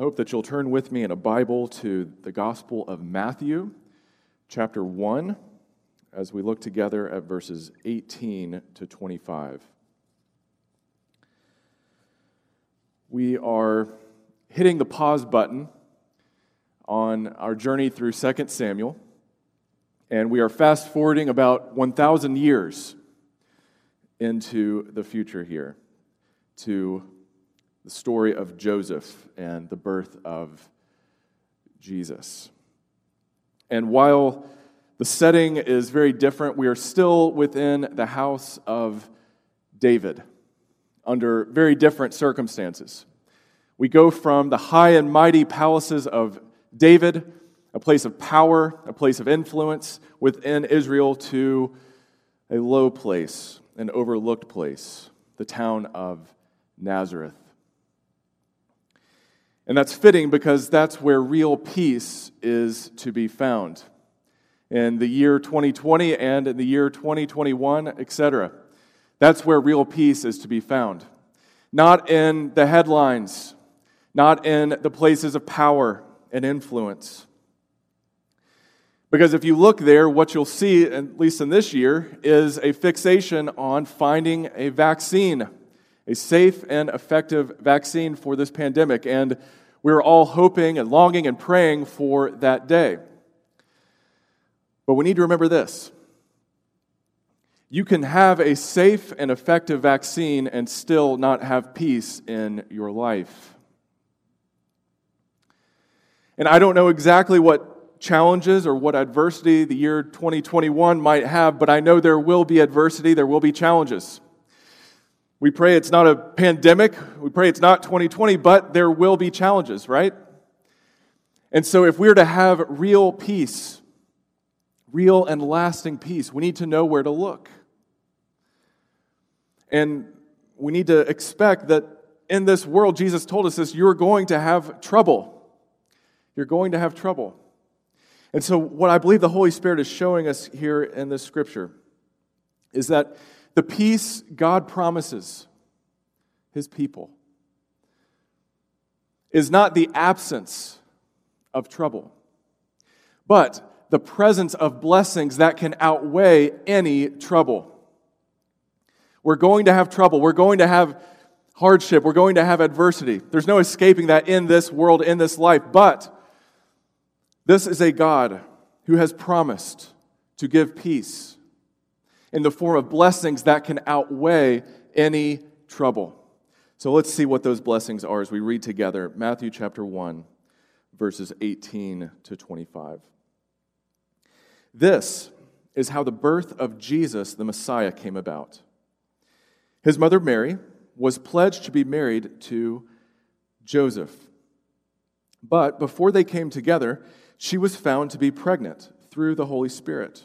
I hope that you'll turn with me in a Bible to the Gospel of Matthew, chapter 1, as we look together at verses 18 to 25. We are hitting the pause button on our journey through 2 Samuel, and we are fast forwarding about 1,000 years into the future here to the story of Joseph and the birth of Jesus. And while the setting is very different, we are still within the house of David under very different circumstances. We go from the high and mighty palaces of David, a place of power, a place of influence within Israel, to a low place, an overlooked place, the town of Nazareth. And that's fitting because that's where real peace is to be found. In the year 2020 and in the year 2021, etc. That's where real peace is to be found. Not in the headlines, not in the places of power and influence. Because if you look there, what you'll see, at least in this year, is a fixation on finding a vaccine, a safe and effective vaccine for this pandemic. And we're all hoping and longing and praying for that day. But we need to remember this you can have a safe and effective vaccine and still not have peace in your life. And I don't know exactly what challenges or what adversity the year 2021 might have, but I know there will be adversity, there will be challenges. We pray it's not a pandemic. We pray it's not 2020, but there will be challenges, right? And so, if we're to have real peace, real and lasting peace, we need to know where to look. And we need to expect that in this world, Jesus told us this you're going to have trouble. You're going to have trouble. And so, what I believe the Holy Spirit is showing us here in this scripture is that the peace God promises his people is not the absence of trouble, but the presence of blessings that can outweigh any trouble. We're going to have trouble. We're going to have hardship. We're going to have adversity. There's no escaping that in this world, in this life. But this is a God who has promised to give peace in the form of blessings that can outweigh any trouble. So let's see what those blessings are as we read together Matthew chapter 1, verses 18 to 25. This is how the birth of Jesus, the Messiah, came about. His mother Mary was pledged to be married to Joseph. But before they came together, she was found to be pregnant through the Holy Spirit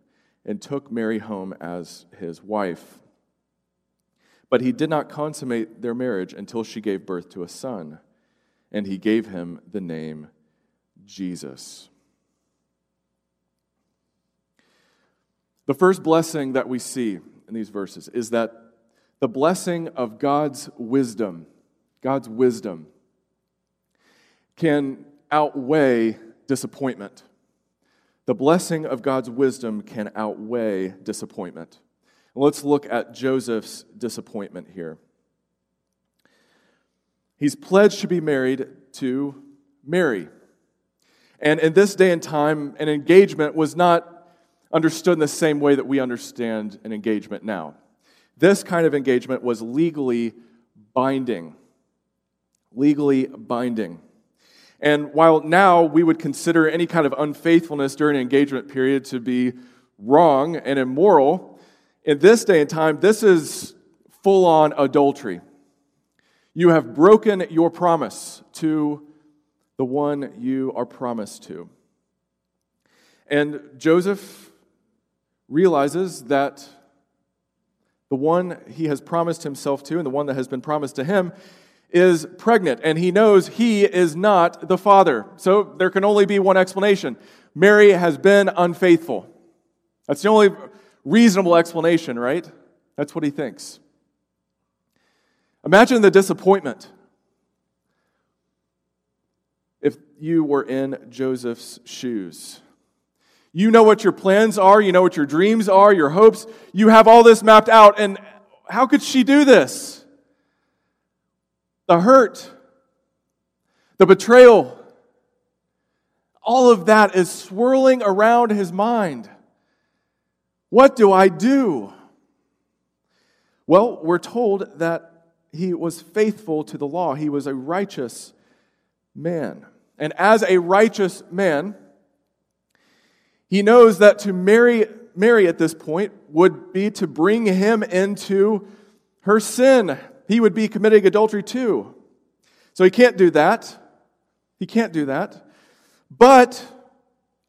and took Mary home as his wife. But he did not consummate their marriage until she gave birth to a son, and he gave him the name Jesus. The first blessing that we see in these verses is that the blessing of God's wisdom, God's wisdom, can outweigh disappointment. The blessing of God's wisdom can outweigh disappointment. Let's look at Joseph's disappointment here. He's pledged to be married to Mary. And in this day and time, an engagement was not understood in the same way that we understand an engagement now. This kind of engagement was legally binding. Legally binding. And while now we would consider any kind of unfaithfulness during an engagement period to be wrong and immoral, in this day and time, this is full on adultery. You have broken your promise to the one you are promised to. And Joseph realizes that the one he has promised himself to and the one that has been promised to him is pregnant, and he knows he is not the father. So there can only be one explanation Mary has been unfaithful. That's the only reasonable explanation, right? That's what he thinks. Imagine the disappointment if you were in Joseph's shoes. You know what your plans are, you know what your dreams are, your hopes. You have all this mapped out, and how could she do this? The hurt, the betrayal, all of that is swirling around his mind. What do I do? Well, we're told that he was faithful to the law. He was a righteous man. And as a righteous man, he knows that to marry Mary at this point would be to bring him into her sin. He would be committing adultery too. So he can't do that. He can't do that. But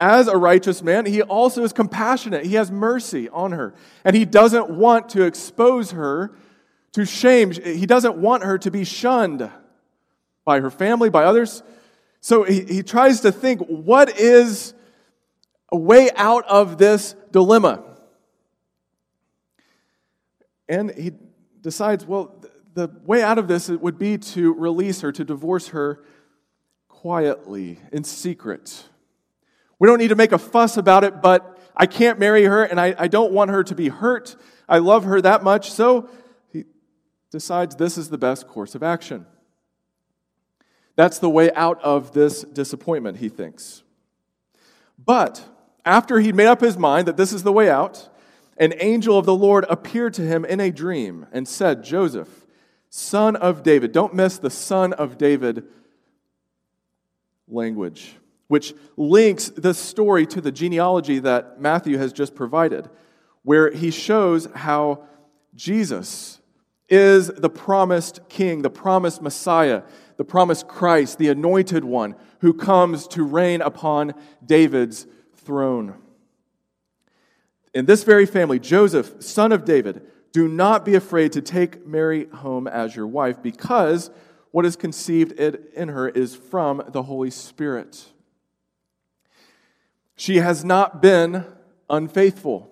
as a righteous man, he also is compassionate. He has mercy on her. And he doesn't want to expose her to shame. He doesn't want her to be shunned by her family, by others. So he, he tries to think what is a way out of this dilemma? And he decides, well, the way out of this would be to release her, to divorce her quietly, in secret. We don't need to make a fuss about it, but I can't marry her and I, I don't want her to be hurt. I love her that much, so he decides this is the best course of action. That's the way out of this disappointment, he thinks. But after he'd made up his mind that this is the way out, an angel of the Lord appeared to him in a dream and said, Joseph, son of David, don't miss the son of David language, which links this story to the genealogy that Matthew has just provided, where he shows how Jesus is the promised king, the promised Messiah, the promised Christ, the anointed one who comes to reign upon David's throne. In this very family, Joseph, son of David, do not be afraid to take Mary home as your wife, because what is conceived in her is from the Holy Spirit. She has not been unfaithful.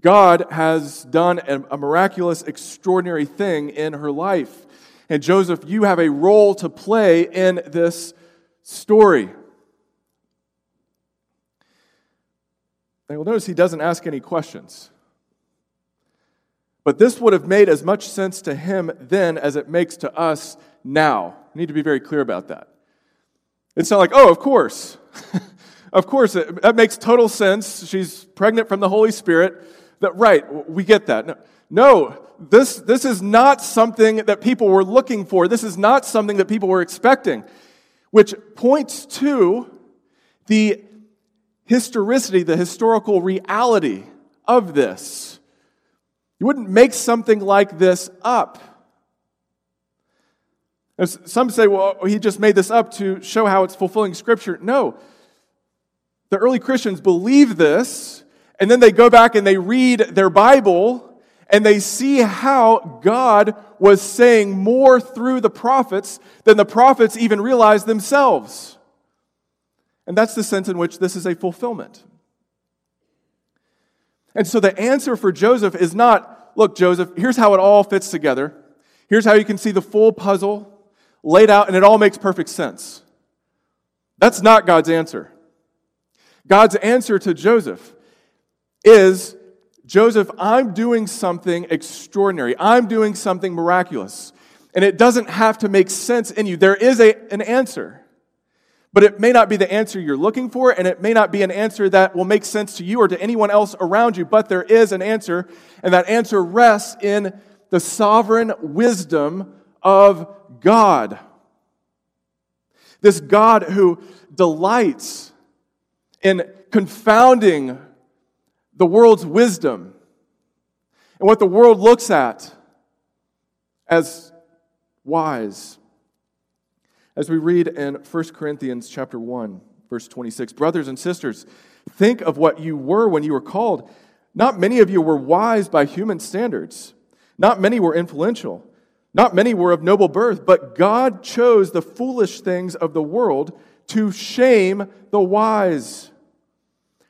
God has done a miraculous, extraordinary thing in her life. And Joseph, you have a role to play in this story. Now, you'll notice he doesn't ask any questions. But this would have made as much sense to him then as it makes to us now. I need to be very clear about that. It's not like, oh, of course. of course, it, that makes total sense. She's pregnant from the Holy Spirit. That, right, we get that. No, no, this, this is not something that people were looking for. This is not something that people were expecting, which points to the historicity, the historical reality of this. You wouldn't make something like this up. Some say, well, he just made this up to show how it's fulfilling Scripture. No. The early Christians believe this and then they go back and they read their Bible and they see how God was saying more through the prophets than the prophets even realized themselves. And that's the sense in which this is a fulfillment. And so the answer for Joseph is not, look, Joseph, here's how it all fits together. Here's how you can see the full puzzle laid out, and it all makes perfect sense. That's not God's answer. God's answer to Joseph is Joseph, I'm doing something extraordinary. I'm doing something miraculous. And it doesn't have to make sense in you. There is a, an answer. But it may not be the answer you're looking for, and it may not be an answer that will make sense to you or to anyone else around you, but there is an answer, and that answer rests in the sovereign wisdom of God. This God who delights in confounding the world's wisdom and what the world looks at as wise. As we read in 1 Corinthians chapter 1, verse 26, brothers and sisters, think of what you were when you were called. Not many of you were wise by human standards. Not many were influential. Not many were of noble birth, but God chose the foolish things of the world to shame the wise.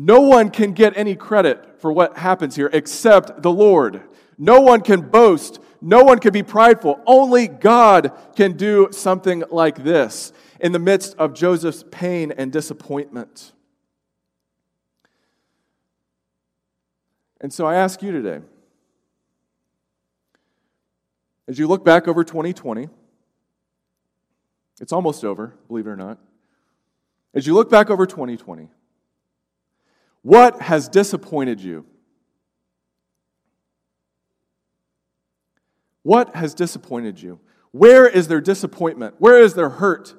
No one can get any credit for what happens here except the Lord. No one can boast. No one can be prideful. Only God can do something like this in the midst of Joseph's pain and disappointment. And so I ask you today, as you look back over 2020, it's almost over, believe it or not. As you look back over 2020, what has disappointed you? What has disappointed you? Where is there disappointment? Where is there hurt?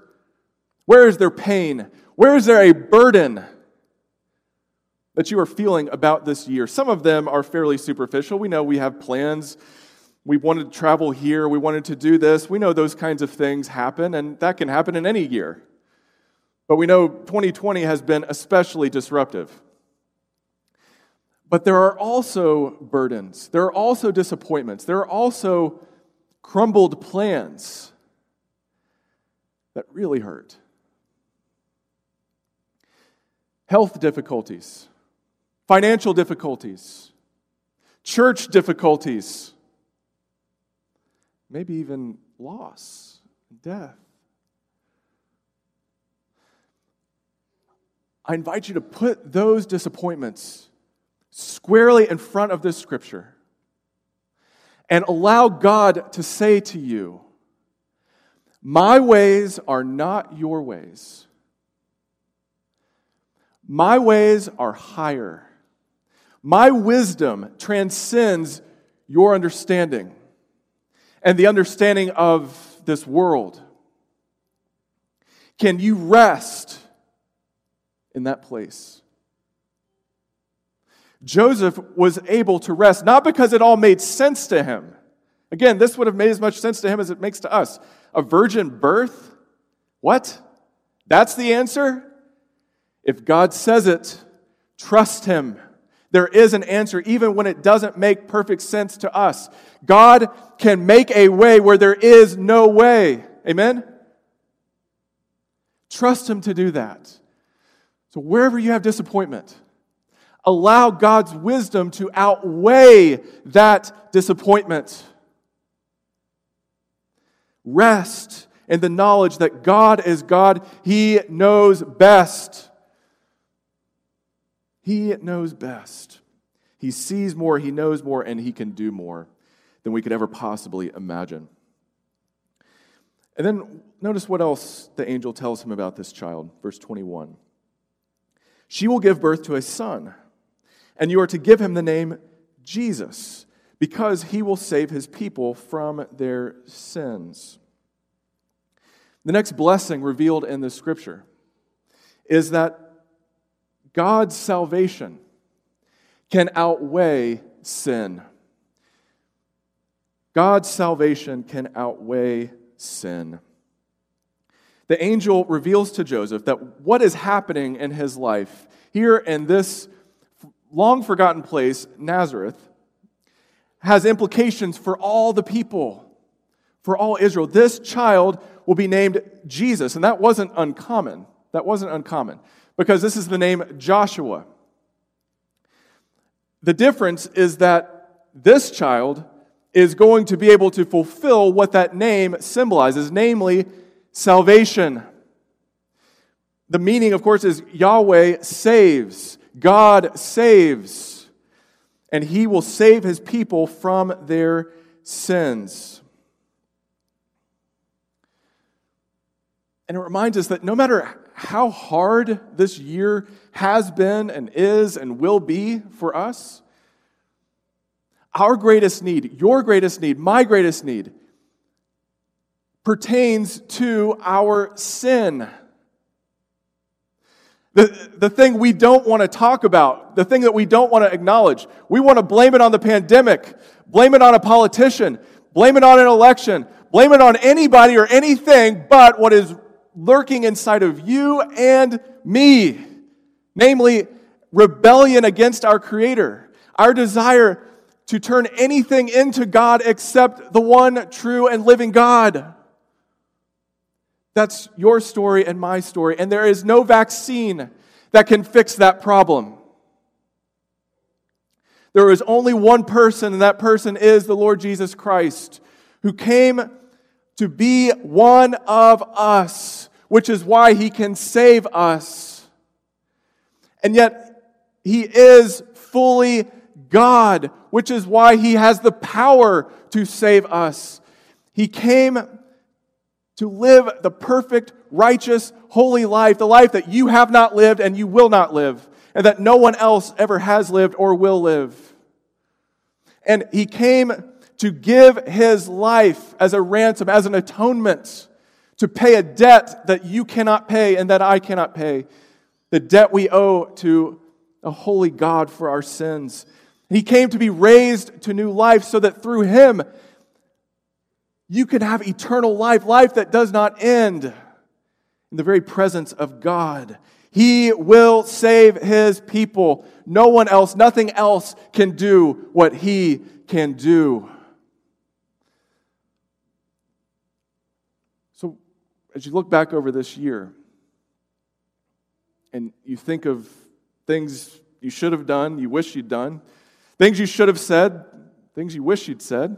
Where is their pain? Where is there a burden that you are feeling about this year? Some of them are fairly superficial. We know we have plans. We wanted to travel here. We wanted to do this. We know those kinds of things happen, and that can happen in any year. But we know 2020 has been especially disruptive. But there are also burdens, there are also disappointments, there are also crumbled plans that really hurt. Health difficulties, financial difficulties, church difficulties, maybe even loss, death. I invite you to put those disappointments squarely in front of this scripture and allow God to say to you, My ways are not your ways. My ways are higher. My wisdom transcends your understanding and the understanding of this world. Can you rest in that place? Joseph was able to rest, not because it all made sense to him. Again, this would have made as much sense to him as it makes to us. A virgin birth? What? That's the answer? If God says it, trust Him. There is an answer, even when it doesn't make perfect sense to us. God can make a way where there is no way. Amen? Trust Him to do that. So, wherever you have disappointment, allow God's wisdom to outweigh that disappointment. Rest in the knowledge that God is God, He knows best. He knows best. He sees more, He knows more, and He can do more than we could ever possibly imagine. And then notice what else the angel tells him about this child. Verse 21. She will give birth to a son and you are to give him the name Jesus, because he will save his people from their sins. The next blessing revealed in the scripture is that God's salvation can outweigh sin. God's salvation can outweigh sin. The angel reveals to Joseph that what is happening in his life here in this long forgotten place, Nazareth, has implications for all the people, for all Israel. This child will be named Jesus, and that wasn't uncommon. That wasn't uncommon because this is the name Joshua. The difference is that this child is going to be able to fulfill what that name symbolizes, namely salvation. The meaning, of course, is Yahweh saves, God saves, and he will save his people from their sins. And it reminds us that no matter how hard this year has been and is and will be for us, our greatest need, your greatest need, my greatest need, pertains to our sin. The, the thing we don't want to talk about, the thing that we don't want to acknowledge. We want to blame it on the pandemic, blame it on a politician, blame it on an election, blame it on anybody or anything but what is lurking inside of you and me, namely rebellion against our Creator, our desire to turn anything into God except the one true and living God. That's your story and my story, and there is no vaccine that can fix that problem. There is only one person, and that person is the Lord Jesus Christ, who came to be one of us which is why he can save us. And yet, he is fully God, which is why he has the power to save us. He came to live the perfect, righteous, holy life, the life that you have not lived and you will not live, and that no one else ever has lived or will live. And he came to give his life as a ransom, as an atonement to pay a debt that you cannot pay and that I cannot pay, the debt we owe to a holy God for our sins. He came to be raised to new life so that through him you can have eternal life, life that does not end in the very presence of God. He will save his people. No one else, nothing else can do what he can do. So, as you look back over this year and you think of things you should have done, you wish you'd done, things you should have said, things you wish you'd said,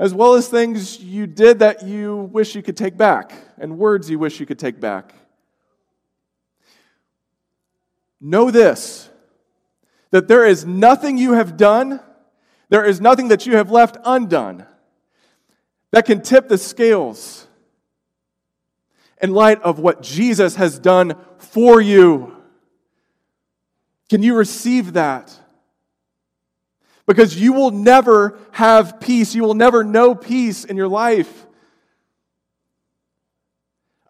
as well as things you did that you wish you could take back, and words you wish you could take back. Know this that there is nothing you have done, there is nothing that you have left undone that can tip the scales in light of what Jesus has done for you. Can you receive that? Because you will never have peace. You will never know peace in your life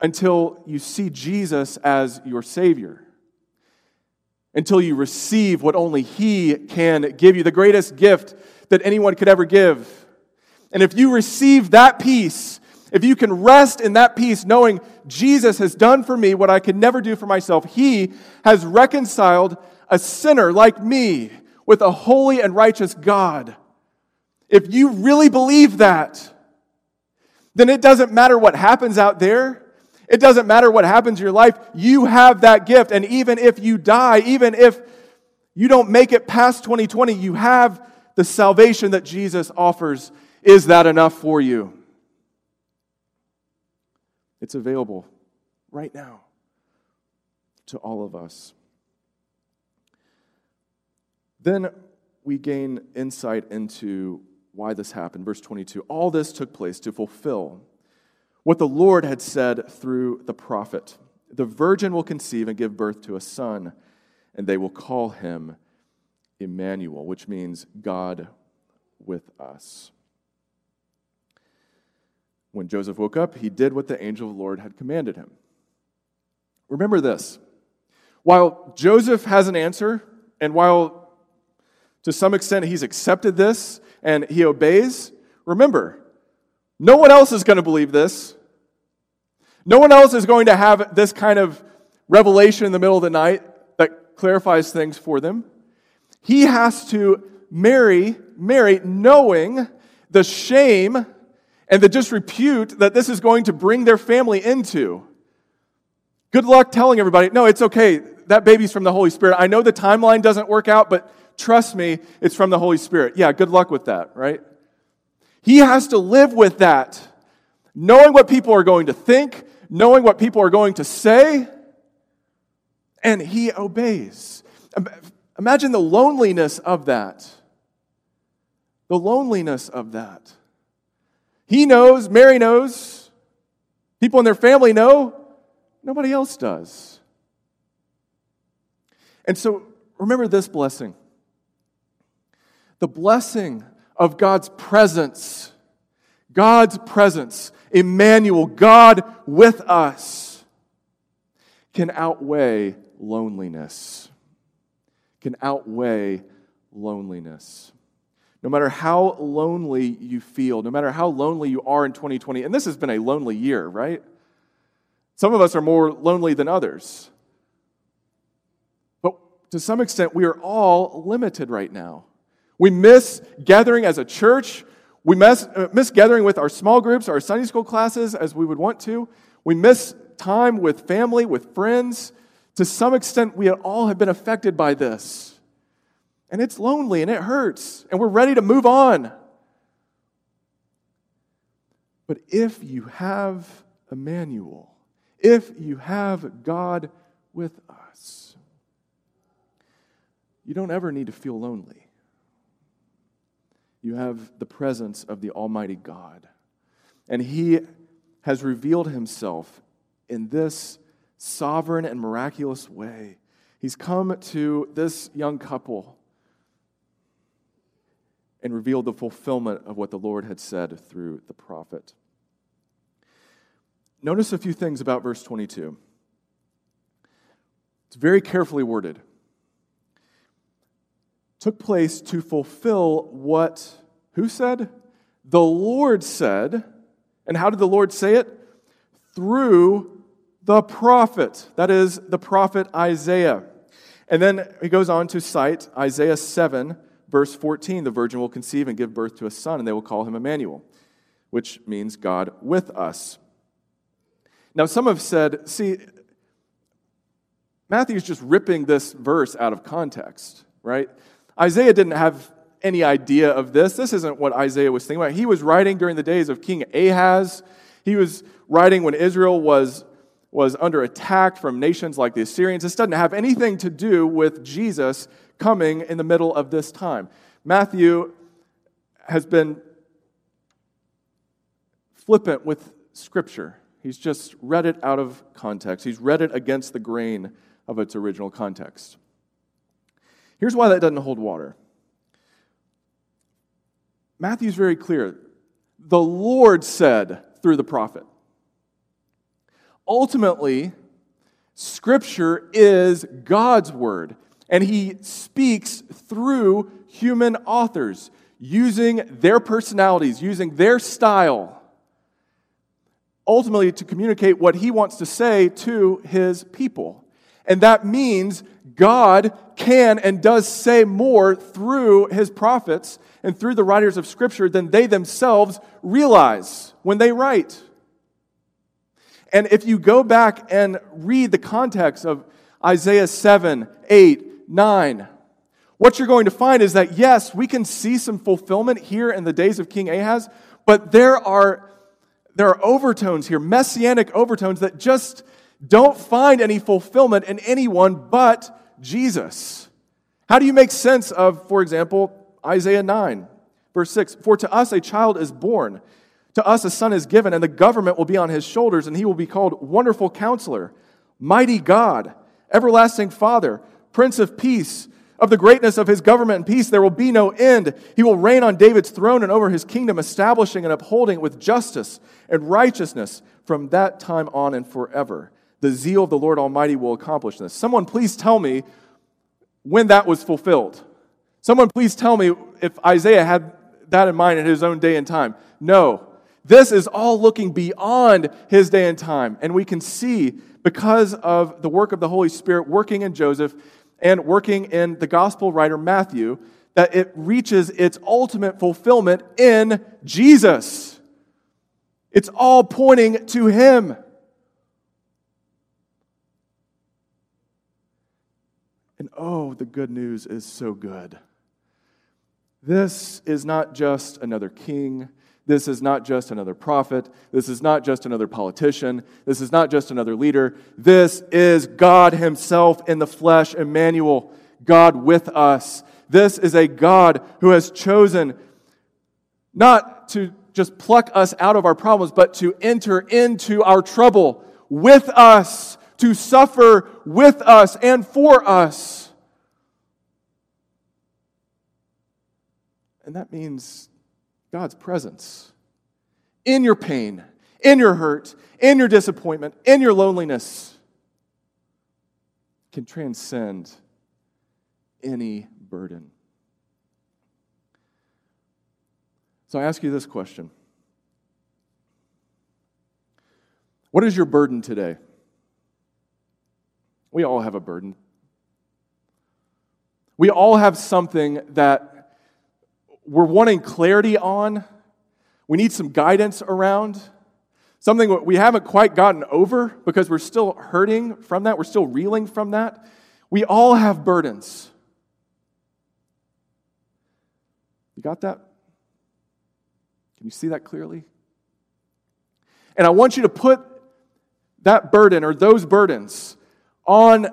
until you see Jesus as your Savior. Until you receive what only He can give you, the greatest gift that anyone could ever give. And if you receive that peace, if you can rest in that peace, knowing Jesus has done for me what I could never do for myself, He has reconciled a sinner like me with a holy and righteous God. If you really believe that, then it doesn't matter what happens out there. It doesn't matter what happens in your life. You have that gift. And even if you die, even if you don't make it past 2020, you have the salvation that Jesus offers. Is that enough for you? It's available right now to all of us. Then we gain insight into why this happened. Verse 22 All this took place to fulfill what the Lord had said through the prophet The virgin will conceive and give birth to a son, and they will call him Emmanuel, which means God with us. When Joseph woke up, he did what the angel of the Lord had commanded him. Remember this. While Joseph has an answer, and while to some extent he's accepted this and he obeys, remember, no one else is going to believe this. No one else is going to have this kind of revelation in the middle of the night that clarifies things for them. He has to marry, marry knowing the shame and the disrepute that this is going to bring their family into. Good luck telling everybody, no, it's okay. That baby's from the Holy Spirit. I know the timeline doesn't work out, but Trust me, it's from the Holy Spirit. Yeah, good luck with that, right? He has to live with that, knowing what people are going to think, knowing what people are going to say, and he obeys. Imagine the loneliness of that. The loneliness of that. He knows, Mary knows, people in their family know, nobody else does. And so remember this blessing the blessing of God's presence. God's presence, Emmanuel, God with us, can outweigh loneliness. Can outweigh loneliness. No matter how lonely you feel, no matter how lonely you are in 2020, and this has been a lonely year, right? Some of us are more lonely than others. But to some extent, we are all limited right now. We miss gathering as a church. We miss, uh, miss gathering with our small groups, our Sunday school classes as we would want to. We miss time with family, with friends. To some extent, we all have been affected by this. And it's lonely and it hurts, and we're ready to move on. But if you have Emmanuel, if you have God with us, you don't ever need to feel lonely. You have the presence of the Almighty God. And He has revealed Himself in this sovereign and miraculous way. He's come to this young couple and revealed the fulfillment of what the Lord had said through the prophet. Notice a few things about verse 22. It's very carefully worded. Took place to fulfill what, who said? The Lord said. And how did the Lord say it? Through the prophet. That is the prophet Isaiah. And then he goes on to cite Isaiah 7, verse 14 the virgin will conceive and give birth to a son, and they will call him Emmanuel, which means God with us. Now, some have said, see, Matthew's just ripping this verse out of context, right? Isaiah didn't have any idea of this. This isn't what Isaiah was thinking about. He was writing during the days of King Ahaz. He was writing when Israel was, was under attack from nations like the Assyrians. This doesn't have anything to do with Jesus coming in the middle of this time. Matthew has been flippant with Scripture. He's just read it out of context, he's read it against the grain of its original context. Here's why that doesn't hold water Matthew's very clear. The Lord said through the prophet. Ultimately, Scripture is God's word and he speaks through human authors, using their personalities, using their style, ultimately to communicate what he wants to say to his people. And that means God can and does say more through his prophets and through the writers of Scripture than they themselves realize when they write. And if you go back and read the context of Isaiah 7, 8, 9. What you're going to find is that, yes, we can see some fulfillment here in the days of King Ahaz, but there are, there are overtones here, messianic overtones that just don't find any fulfillment in anyone but Jesus. How do you make sense of, for example, Isaiah 9, verse 6? For to us a child is born, to us a son is given, and the government will be on his shoulders, and he will be called Wonderful Counselor, Mighty God, Everlasting Father Prince of Peace. Of the greatness of his government and peace, there will be no end. He will reign on David's throne and over his kingdom, establishing and upholding it with justice and righteousness from that time on and forever. The zeal of the Lord Almighty will accomplish this. Someone please tell me when that was fulfilled. Someone please tell me if Isaiah had that in mind in his own day and time. No. This is all looking beyond his day and time. And we can see because of the work of the Holy Spirit working in Joseph and working in the gospel writer Matthew that it reaches its ultimate fulfillment in Jesus. It's all pointing to Him. And oh, the good news is so good. This is not just another king. This is not just another prophet. This is not just another politician. This is not just another leader. This is God Himself in the flesh, Emmanuel, God with us. This is a God who has chosen not to just pluck us out of our problems, but to enter into our trouble with us, to suffer with us and for us. And that means God's presence in your pain, in your hurt, in your disappointment, in your loneliness can transcend any burden. So I ask you this question What is your burden today? We all have a burden. We all have something that we're wanting clarity on. We need some guidance around. Something we haven't quite gotten over because we're still hurting from that. We're still reeling from that. We all have burdens. You got that? Can you see that clearly? And I want you to put that burden or those burdens on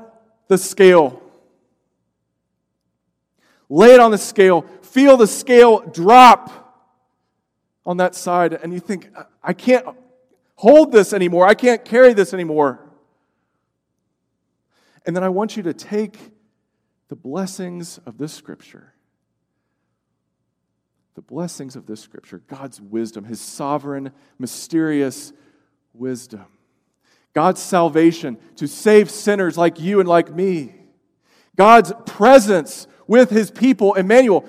the scale. Lay it on the scale. Feel the scale drop on that side, and you think, I can't hold this anymore. I can't carry this anymore. And then I want you to take the blessings of this scripture the blessings of this scripture, God's wisdom, his sovereign, mysterious wisdom, God's salvation to save sinners like you and like me, God's presence with his people, Emmanuel.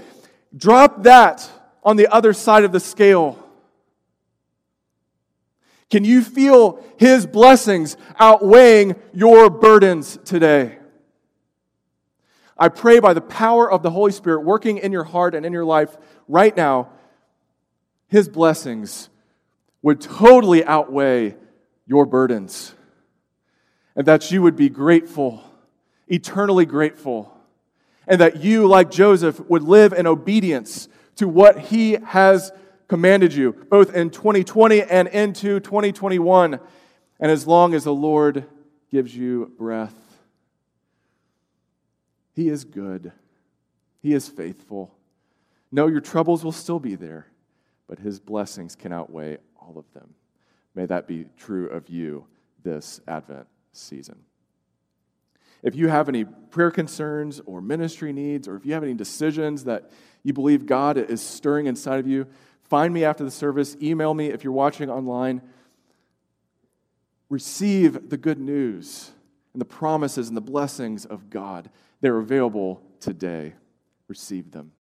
Drop that on the other side of the scale. Can you feel his blessings outweighing your burdens today? I pray by the power of the Holy Spirit working in your heart and in your life right now, His blessings would totally outweigh your burdens. And that you would be grateful, eternally grateful. And that you, like Joseph, would live in obedience to what He has commanded you, both in 2020 and into 2021, and as long as the Lord gives you breath. He is good, He is faithful. No, your troubles will still be there, but His blessings can outweigh all of them. May that be true of you this Advent season. If you have any prayer concerns or ministry needs, or if you have any decisions that you believe God is stirring inside of you, find me after the service, email me if you're watching online. Receive the good news and the promises and the blessings of God. They're available today. Receive them.